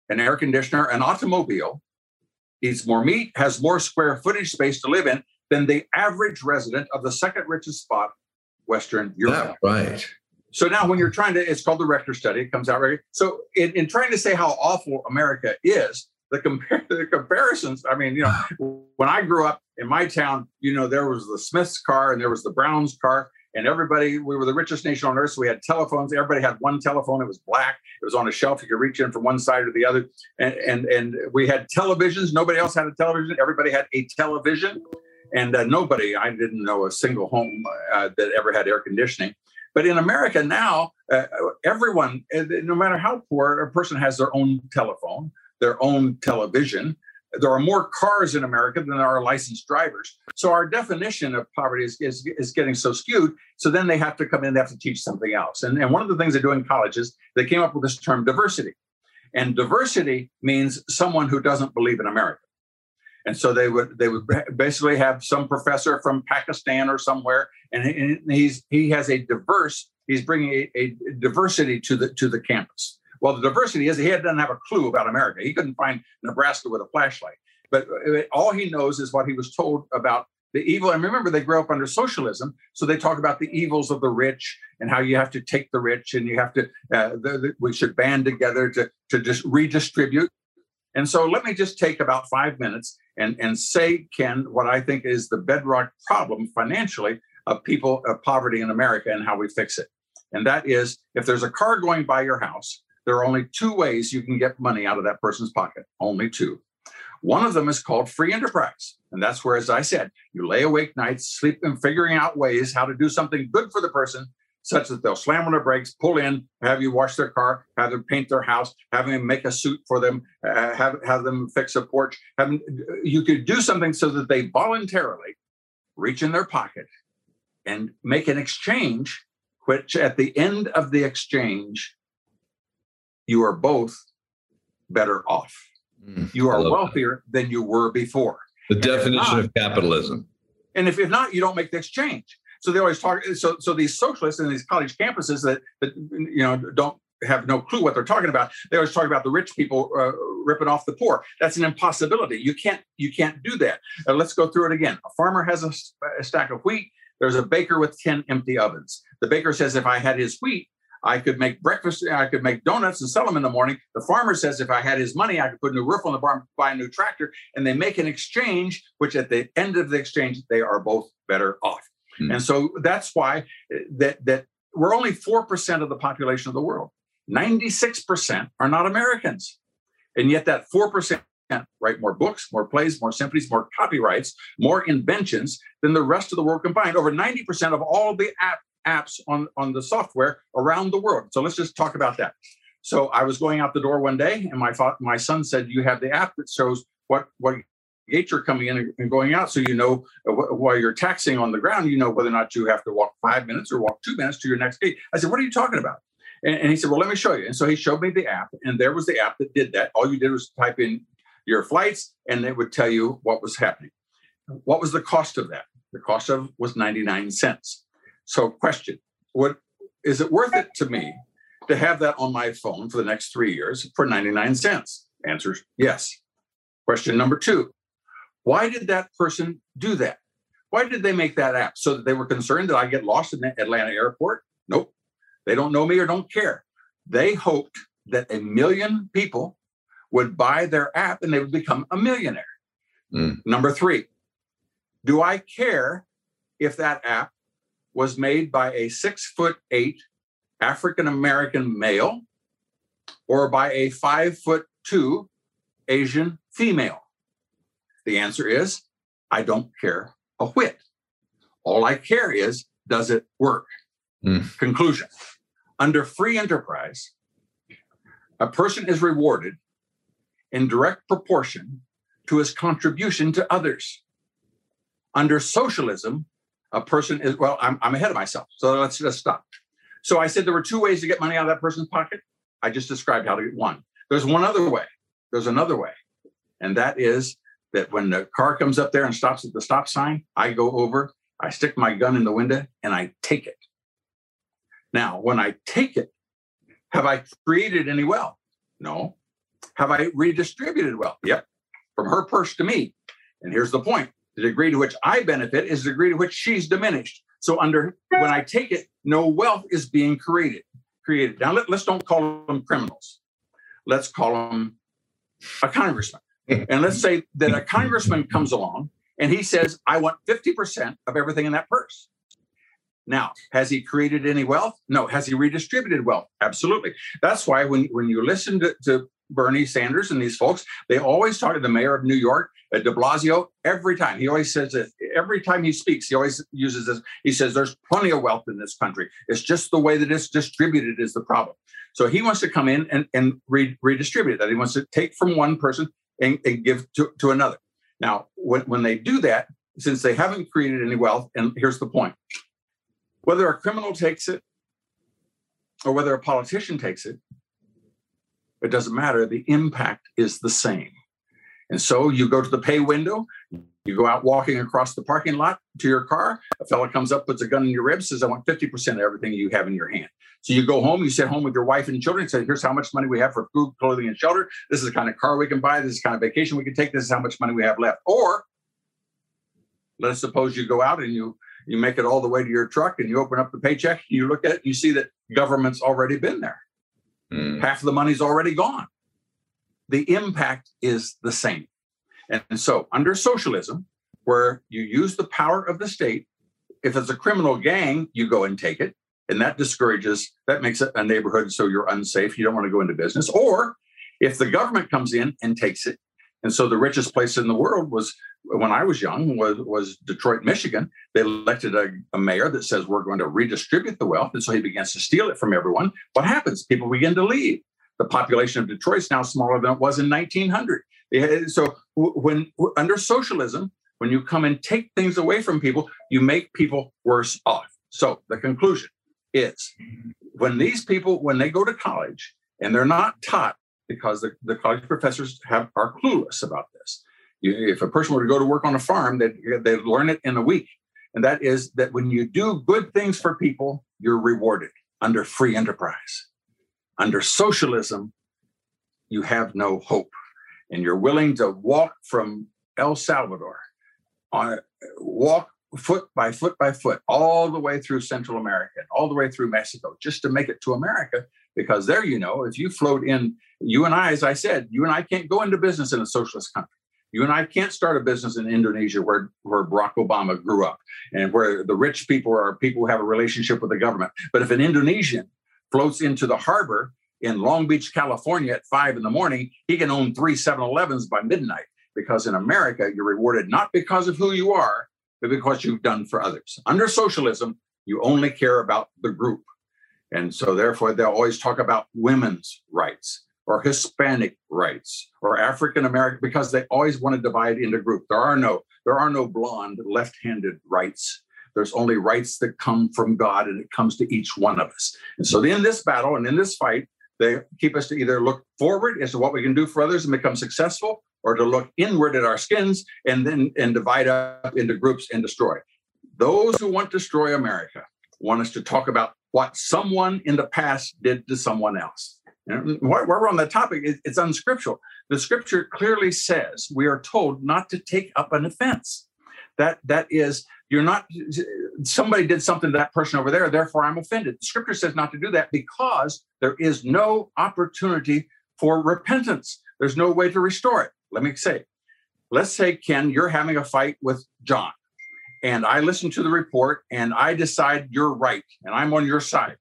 an air conditioner, an automobile, eats more meat, has more square footage space to live in than the average resident of the second richest spot, Western Europe. Yeah, right. So now, when you're trying to, it's called the Rector study. It comes out right. So, in, in trying to say how awful America is, the, the comparisons. I mean, you know, when I grew up in my town, you know, there was the Smiths car and there was the Browns car, and everybody. We were the richest nation on earth, so we had telephones. Everybody had one telephone. It was black. It was on a shelf. You could reach in from one side or the other, and and and we had televisions. Nobody else had a television. Everybody had a television and uh, nobody i didn't know a single home uh, that ever had air conditioning but in america now uh, everyone uh, no matter how poor a person has their own telephone their own television. There are more cars in america than there are licensed drivers. So our definition of poverty is, is, is getting so skewed so then they have to come in they have to teach something else. And, and one of the things they do in colleges they came up with this term diversity. And diversity means someone who doesn't believe in america. And so they would they would basically have some professor from Pakistan or somewhere, and he's he has a diverse he's bringing a, a diversity to the to the campus. Well, the diversity is he doesn't have a clue about America. He couldn't find Nebraska with a flashlight, but uh, all he knows is what he was told about the evil. And remember, they grew up under socialism, so they talk about the evils of the rich and how you have to take the rich and you have to. Uh, the, the, we should band together to to just redistribute. And so, let me just take about five minutes and, and say, Ken, what I think is the bedrock problem financially of people of poverty in America and how we fix it. And that is if there's a car going by your house, there are only two ways you can get money out of that person's pocket. Only two. One of them is called free enterprise. And that's where, as I said, you lay awake nights, sleep and figuring out ways how to do something good for the person such that they'll slam on the brakes, pull in, have you wash their car, have them paint their house, have them make a suit for them, uh, have have them fix a porch. Have them, you could do something so that they voluntarily reach in their pocket and make an exchange, which at the end of the exchange, you are both better off. Mm, you are wealthier that. than you were before. The and definition not, of capitalism. And if, if not, you don't make the exchange. So they always talk. So so these socialists in these college campuses that that you know don't have no clue what they're talking about. They always talk about the rich people uh, ripping off the poor. That's an impossibility. You can't you can't do that. Uh, let's go through it again. A farmer has a, a stack of wheat. There's a baker with ten empty ovens. The baker says, if I had his wheat, I could make breakfast, I could make donuts and sell them in the morning. The farmer says if I had his money, I could put a new roof on the barn, buy a new tractor, and they make an exchange, which at the end of the exchange, they are both better off. Mm. And so that's why eh, that that we're only 4% of the population of the world. 96% are not Americans. And yet that 4% write more books, more plays, more symphonies, more copyrights, more inventions than the rest of the world combined. Over 90% of all the app, apps on, on the software around the world. So let's just talk about that. So I was going out the door one day and my, my son said, you have the app that shows what, what gates are coming in and going out. So you know uh, while you're taxing on the ground, you know whether or not you have to walk five minutes or walk two minutes to your next gate. I said, "What are you talking about?" And, and he said, "Well, let me show you." And so he showed me the app, and there was the app that did that. All you did was type in your flights, and it would tell you what was happening. What was the cost of that? The cost of was 99 cents. So, question: What is it worth it to me to have that on my phone for the next three years for 99 cents? Answers yes. Question number two why did that person do that? Why did they make that app? So that they were concerned that I get lost in the Atlanta airport? Nope. They don't know me or don't care. They hoped that a million people would buy their app and they would become a millionaire. Mm. Number three, do I care if that app was made by a six foot eight African American male or by a five foot two Asian female? The answer is I don't care a whit. All I care is does it work? Mm. Conclusion Under free enterprise, a person is rewarded in direct proportion to his contribution to others. Under socialism, a person is, well, I'm, I'm ahead of myself. So let's just stop. So I said there were two ways to get money out of that person's pocket. I just described how to get one. There's one other way. There's another way. And that is that when the car comes up there and stops at the stop sign, I go over, I stick my gun in the window, and I take it. Now, when I take it, have I created any wealth? No. Have I redistributed wealth? Yep. From her purse to me. And here's the point the degree to which I benefit is the degree to which she's diminished. So under when I take it, no wealth is being created. Created. Now let, let's don't call them criminals. Let's call them a congressman. and let's say that a congressman comes along and he says, I want 50% of everything in that purse. Now, has he created any wealth? No. Has he redistributed wealth? Absolutely. That's why when, when you listen to, to Bernie Sanders and these folks, they always talk to the mayor of New York, uh, de Blasio, every time. He always says that every time he speaks, he always uses this. He says, There's plenty of wealth in this country. It's just the way that it's distributed is the problem. So he wants to come in and, and re- redistribute that. He wants to take from one person and, and give to, to another. Now, when, when they do that, since they haven't created any wealth, and here's the point whether a criminal takes it or whether a politician takes it, it doesn't matter. The impact is the same. And so you go to the pay window, you go out walking across the parking lot to your car. A fellow comes up, puts a gun in your ribs, says, I want 50% of everything you have in your hand. So you go home, you sit home with your wife and children, say, Here's how much money we have for food, clothing, and shelter. This is the kind of car we can buy. This is the kind of vacation we can take. This is how much money we have left. Or let us suppose you go out and you you make it all the way to your truck and you open up the paycheck, you look at it, you see that government's already been there. Mm. Half of the money's already gone. The impact is the same. And, and so, under socialism, where you use the power of the state, if it's a criminal gang, you go and take it. And that discourages, that makes it a neighborhood so you're unsafe. You don't want to go into business. Or if the government comes in and takes it, and so the richest place in the world was when I was young was, was Detroit, Michigan. They elected a, a, mayor that says we're going to redistribute the wealth. And so he begins to steal it from everyone. What happens? People begin to leave. The population of Detroit is now smaller than it was in 1900. So when under socialism, when you come and take things away from people, you make people worse off. So the conclusion is when these people, when they go to college and they're not taught because the, the college professors have are clueless about this. You, if a person were to go to work on a farm, they they learn it in a week, and that is that when you do good things for people, you're rewarded under free enterprise. Under socialism, you have no hope, and you're willing to walk from El Salvador on walk foot by foot by foot all the way through Central America, all the way through Mexico, just to make it to America. Because there, you know, if you float in, you and I, as I said, you and I can't go into business in a socialist country. You and I can't start a business in Indonesia where, where Barack Obama grew up and where the rich people are people who have a relationship with the government. But if an Indonesian floats into the harbor in Long Beach, California at five in the morning, he can own three 7 Elevens by midnight because in America, you're rewarded not because of who you are, but because you've done for others. Under socialism, you only care about the group. And so, therefore, they'll always talk about women's rights or Hispanic rights or African American because they always want to divide into groups. There are no there are no blonde left-handed rights. There's only rights that come from God, and it comes to each one of us. And so, in this battle and in this fight, they keep us to either look forward as to what we can do for others and become successful, or to look inward at our skins and then and divide up into groups and destroy. Those who want to destroy America want us to talk about what someone in the past did to someone else. And while we're on that topic, it's unscriptural. The scripture clearly says we are told not to take up an offense. That that is, you're not. Somebody did something to that person over there, therefore I'm offended. The scripture says not to do that because there is no opportunity for repentance. There's no way to restore it. Let me say, let's say, Ken, you're having a fight with John, and I listen to the report and I decide you're right and I'm on your side.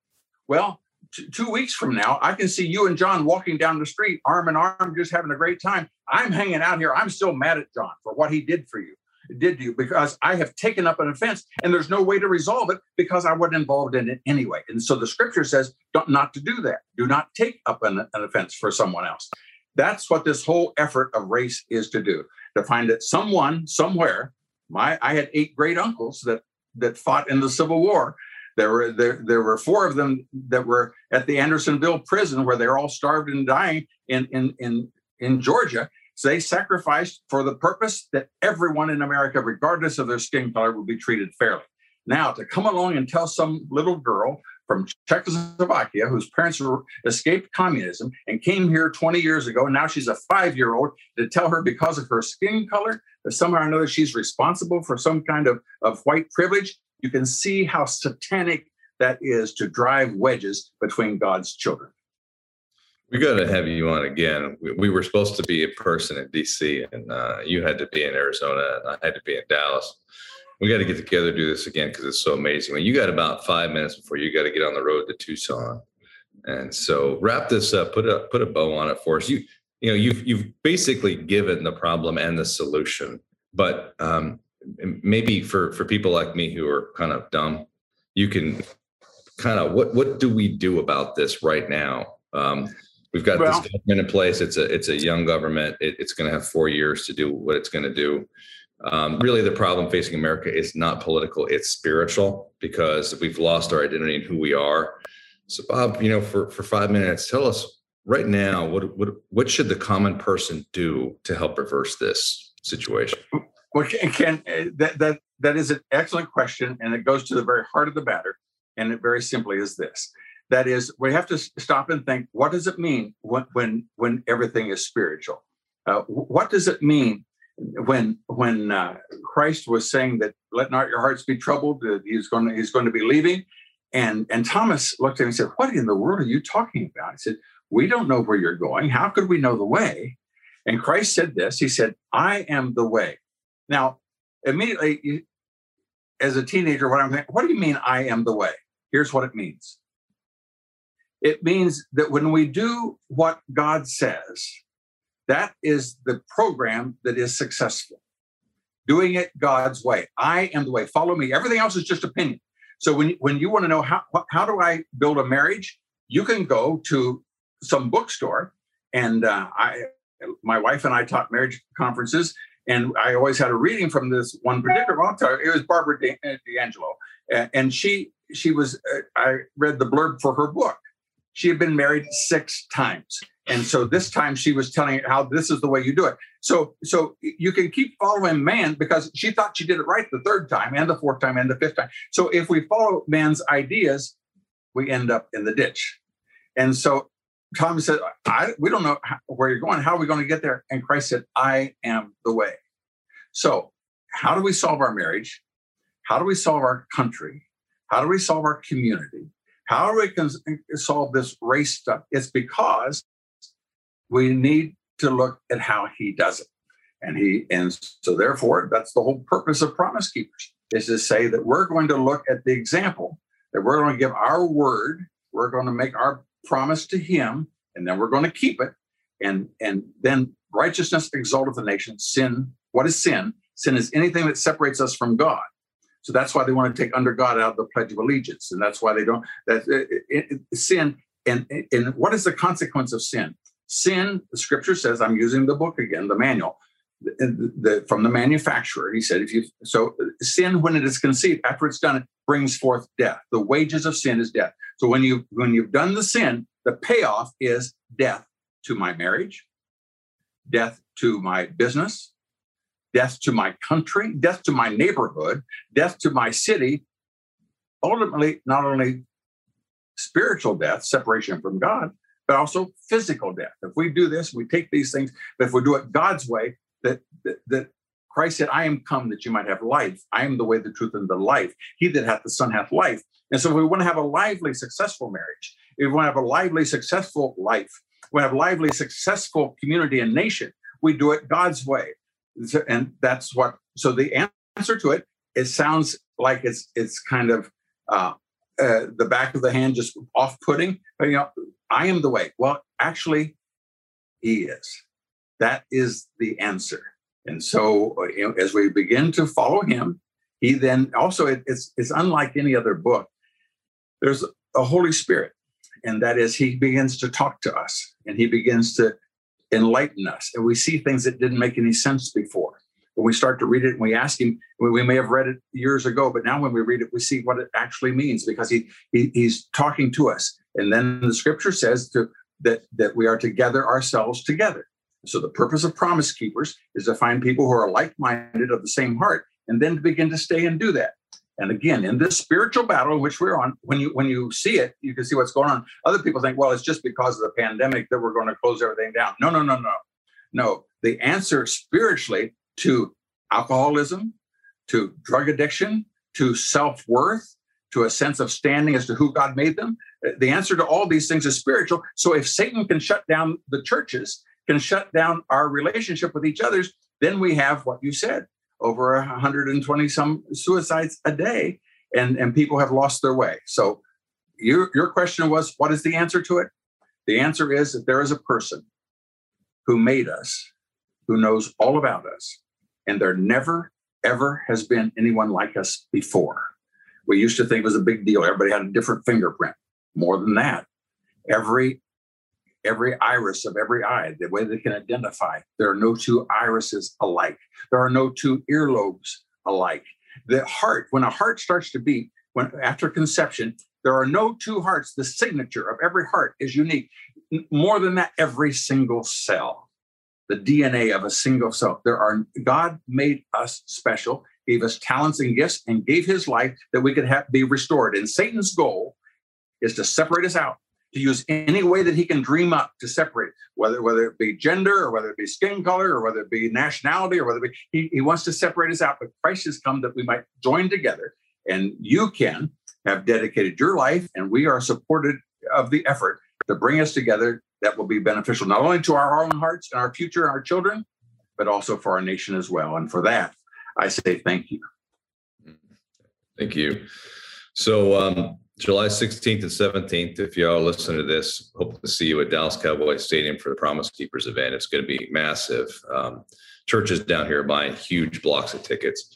Well, t- two weeks from now, I can see you and John walking down the street, arm in arm, just having a great time. I'm hanging out here. I'm still mad at John for what he did for you. did you because I have taken up an offense and there's no way to resolve it because I wasn't involved in it anyway. And so the scripture says not to do that. Do not take up an, an offense for someone else. That's what this whole effort of race is to do to find that someone somewhere. My I had eight great uncles that that fought in the Civil War. There were there, there were four of them that were at the Andersonville prison where they're all starved and dying in in in in Georgia. So they sacrificed for the purpose that everyone in America, regardless of their skin color, would be treated fairly. Now, to come along and tell some little girl from Czechoslovakia whose parents escaped communism and came here 20 years ago, and now she's a five year old, to tell her because of her skin color somehow or another she's responsible for some kind of, of white privilege, you can see how satanic that is to drive wedges between God's children. We got to have you on again. We, we, were supposed to be in person in DC, and uh, you had to be in Arizona, and I had to be in Dallas. We got to get together do this again because it's so amazing. When you got about five minutes before you got to get on the road to Tucson, and so wrap this up. Put a put a bow on it for us. You you know you've you've basically given the problem and the solution, but um, maybe for for people like me who are kind of dumb, you can kind of what what do we do about this right now? Um, We've got well, this government in place. It's a it's a young government. It, it's going to have four years to do what it's going to do. Um, really, the problem facing America is not political; it's spiritual because we've lost our identity and who we are. So, Bob, you know, for for five minutes, tell us right now what what what should the common person do to help reverse this situation? Well, Ken, that that that is an excellent question, and it goes to the very heart of the matter. And it very simply is this: that is, we have to stop and think: what does it mean when when when everything is spiritual? Uh, what does it mean when when uh, Christ was saying that "Let not your hearts be troubled"? That he's going to, he's going to be leaving, and and Thomas looked at him and said, "What in the world are you talking about?" He said, "We don't know where you're going. How could we know the way?" And Christ said this. He said, "I am the way." Now, immediately, as a teenager, what I'm thinking, what do you mean I am the way? Here's what it means it means that when we do what God says, that is the program that is successful. Doing it God's way. I am the way. Follow me. Everything else is just opinion. So when, when you want to know how, how do I build a marriage, you can go to some bookstore. And uh, I, my wife and I taught marriage conferences, and I always had a reading from this one particular author. It was Barbara D'Angelo, and she she was. Uh, I read the blurb for her book, she had been married six times. And so this time she was telling how this is the way you do it. So so you can keep following man because she thought she did it right the third time and the fourth time and the fifth time. So if we follow man's ideas, we end up in the ditch. And so Thomas said, I, we don't know where you're going. How are we going to get there? And Christ said, I am the way. So how do we solve our marriage? How do we solve our country? How do we solve our community? How are we going to eh, solve this race stuff? It's because we need to look at how he does it. And he and so therefore that's the whole purpose of promise keepers is to say that we're going to look at the example, that we're going to give our word, we're going to make our promise to him, and then we're going to keep it. And and then righteousness exalteth the nation. Sin, what is sin? Sin is anything that separates us from God. So that's why they want to take under God out of the Pledge of Allegiance, and that's why they don't. That it, it, sin and and what is the consequence of sin? Sin, the Scripture says. I'm using the book again, the manual. The, the, from the manufacturer, he said, if you so sin when it is conceived after it's done, it brings forth death. The wages of sin is death. So when you when you've done the sin, the payoff is death to my marriage, death to my business, death to my country, death to my neighborhood, death to my city. Ultimately, not only spiritual death, separation from God, but also physical death. If we do this, we take these things, but if we do it God's way, that, that, that Christ said, I am come that you might have life. I am the way, the truth, and the life. He that hath the Son hath life. And so if we want to have a lively, successful marriage. If we want to have a lively, successful life, we have lively, successful community and nation. We do it God's way and that's what so the answer to it it sounds like it's it's kind of uh, uh, the back of the hand just off-putting but, you know i am the way well actually he is that is the answer And so, uh, you know, as we begin to follow him, he then also it, it's it's unlike any other book. There's a Holy Spirit, and that is he begins to talk to us, and he begins to enlighten us, and we see things that didn't make any sense before. When we start to read it, and we ask him, we may have read it years ago, but now when we read it, we see what it actually means because he, he he's talking to us. And then the Scripture says to, that that we are to gather ourselves together. So the purpose of promise keepers is to find people who are like-minded of the same heart and then to begin to stay and do that. And again, in this spiritual battle which we're on, when you when you see it, you can see what's going on. Other people think, well, it's just because of the pandemic that we're going to close everything down. No, no, no, no. No. The answer spiritually to alcoholism, to drug addiction, to self-worth, to a sense of standing as to who God made them, the answer to all these things is spiritual. So if Satan can shut down the churches, can shut down our relationship with each other's, then we have what you said over 120 some suicides a day, and, and people have lost their way. So your, your question was, what is the answer to it? The answer is that there is a person who made us, who knows all about us, and there never, ever has been anyone like us before. We used to think it was a big deal. Everybody had a different fingerprint. More than that, every every iris of every eye, the way they can identify. There are no two irises alike. There are no two earlobes alike. The heart, when a heart starts to beat, when after conception, there are no two hearts. The signature of every heart is unique. More than that, every single cell, the DNA of a single cell. There are God made us special, gave us talents and gifts, and gave His life that we could have, be restored. And Satan's goal is to separate us out to use any way that he can dream up to separate, whether whether it be gender or whether it be skin color or whether it be nationality or whether it be, he, he wants to separate us out. But Christ has come that we might join together, and you can have dedicated your life, and we are supported of the effort to bring us together. That will be beneficial not only to our own hearts and our future, and our children, but also for our nation as well. And for that, I say thank you. Thank you. So. Um, July 16th and 17th, if y'all listen to this, hope to see you at Dallas Cowboys Stadium for the Promise Keepers event. It's going to be massive. Um, churches down here buying huge blocks of tickets.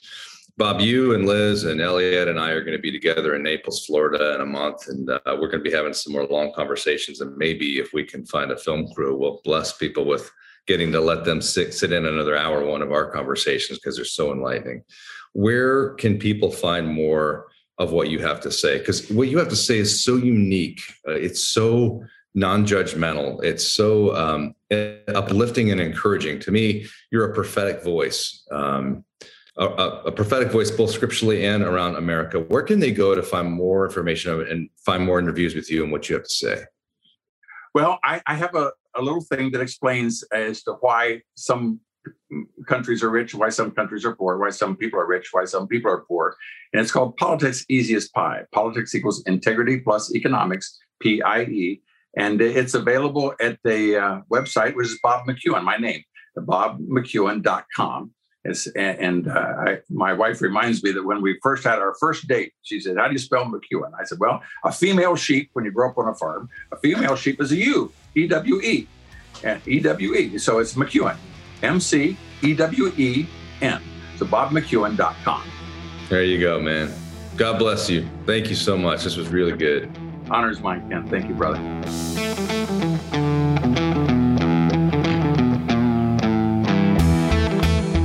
Bob, you and Liz and Elliot and I are going to be together in Naples, Florida in a month, and uh, we're going to be having some more long conversations. And maybe if we can find a film crew, we'll bless people with getting to let them sit, sit in another hour one of our conversations because they're so enlightening. Where can people find more? Of what you have to say. Because what you have to say is so unique. Uh, it's so non-judgmental. It's so um, uplifting and encouraging. To me you're a prophetic voice um, a, a, prophetic voice both scripturally and around america. Where can they go to find more information and find more interviews with you and what you have to say? Well i, I have a, a little thing that explains as to why some countries are rich, why some countries are poor, why some people are rich, why some people are poor. And it's called Politics Easy as Pie. Politics equals integrity plus economics, P I E. And it's available at the uh, website, which is Bob McEwen, my name, bobmcewen.com. It's, and uh, I, my wife reminds me that when we first had our first date, she said, How do you spell McEwen? I said, Well, a female sheep, when you grow up on a farm, a female sheep is a U, E W E, and E W E. So it's McEwen. M C E W E N. So bobmcewen.com. There you go, man. God bless you. Thank you so much. This was really good. Honor's mine, Ken. Thank you, brother.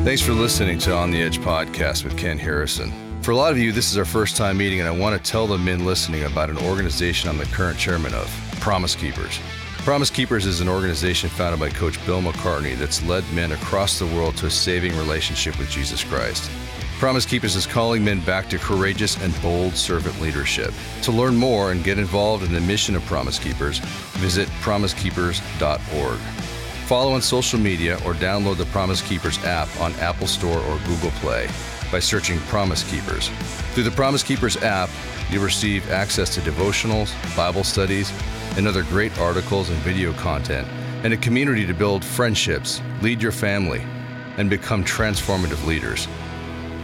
Thanks for listening to On the Edge podcast with Ken Harrison. For a lot of you, this is our first time meeting, and I want to tell the men listening about an organization I'm the current chairman of Promise Keepers. Promise Keepers is an organization founded by Coach Bill McCartney that's led men across the world to a saving relationship with Jesus Christ. Promise Keepers is calling men back to courageous and bold servant leadership. To learn more and get involved in the mission of Promise Keepers, visit promisekeepers.org. Follow on social media or download the Promise Keepers app on Apple Store or Google Play by searching Promise Keepers. Through the Promise Keepers app, you'll receive access to devotionals, Bible studies, and other great articles and video content, and a community to build friendships, lead your family, and become transformative leaders.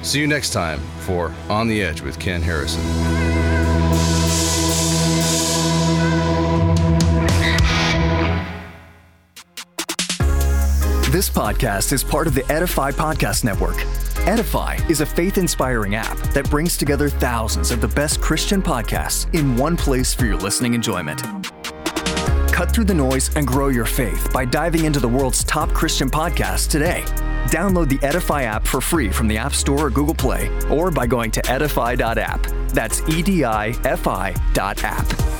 See you next time for On the Edge with Ken Harrison. This podcast is part of the Edify Podcast Network. Edify is a faith inspiring app that brings together thousands of the best Christian podcasts in one place for your listening enjoyment. Cut through the noise and grow your faith by diving into the world's top Christian podcasts today. Download the Edify app for free from the App Store or Google Play, or by going to edify.app. That's E D I F I dot app.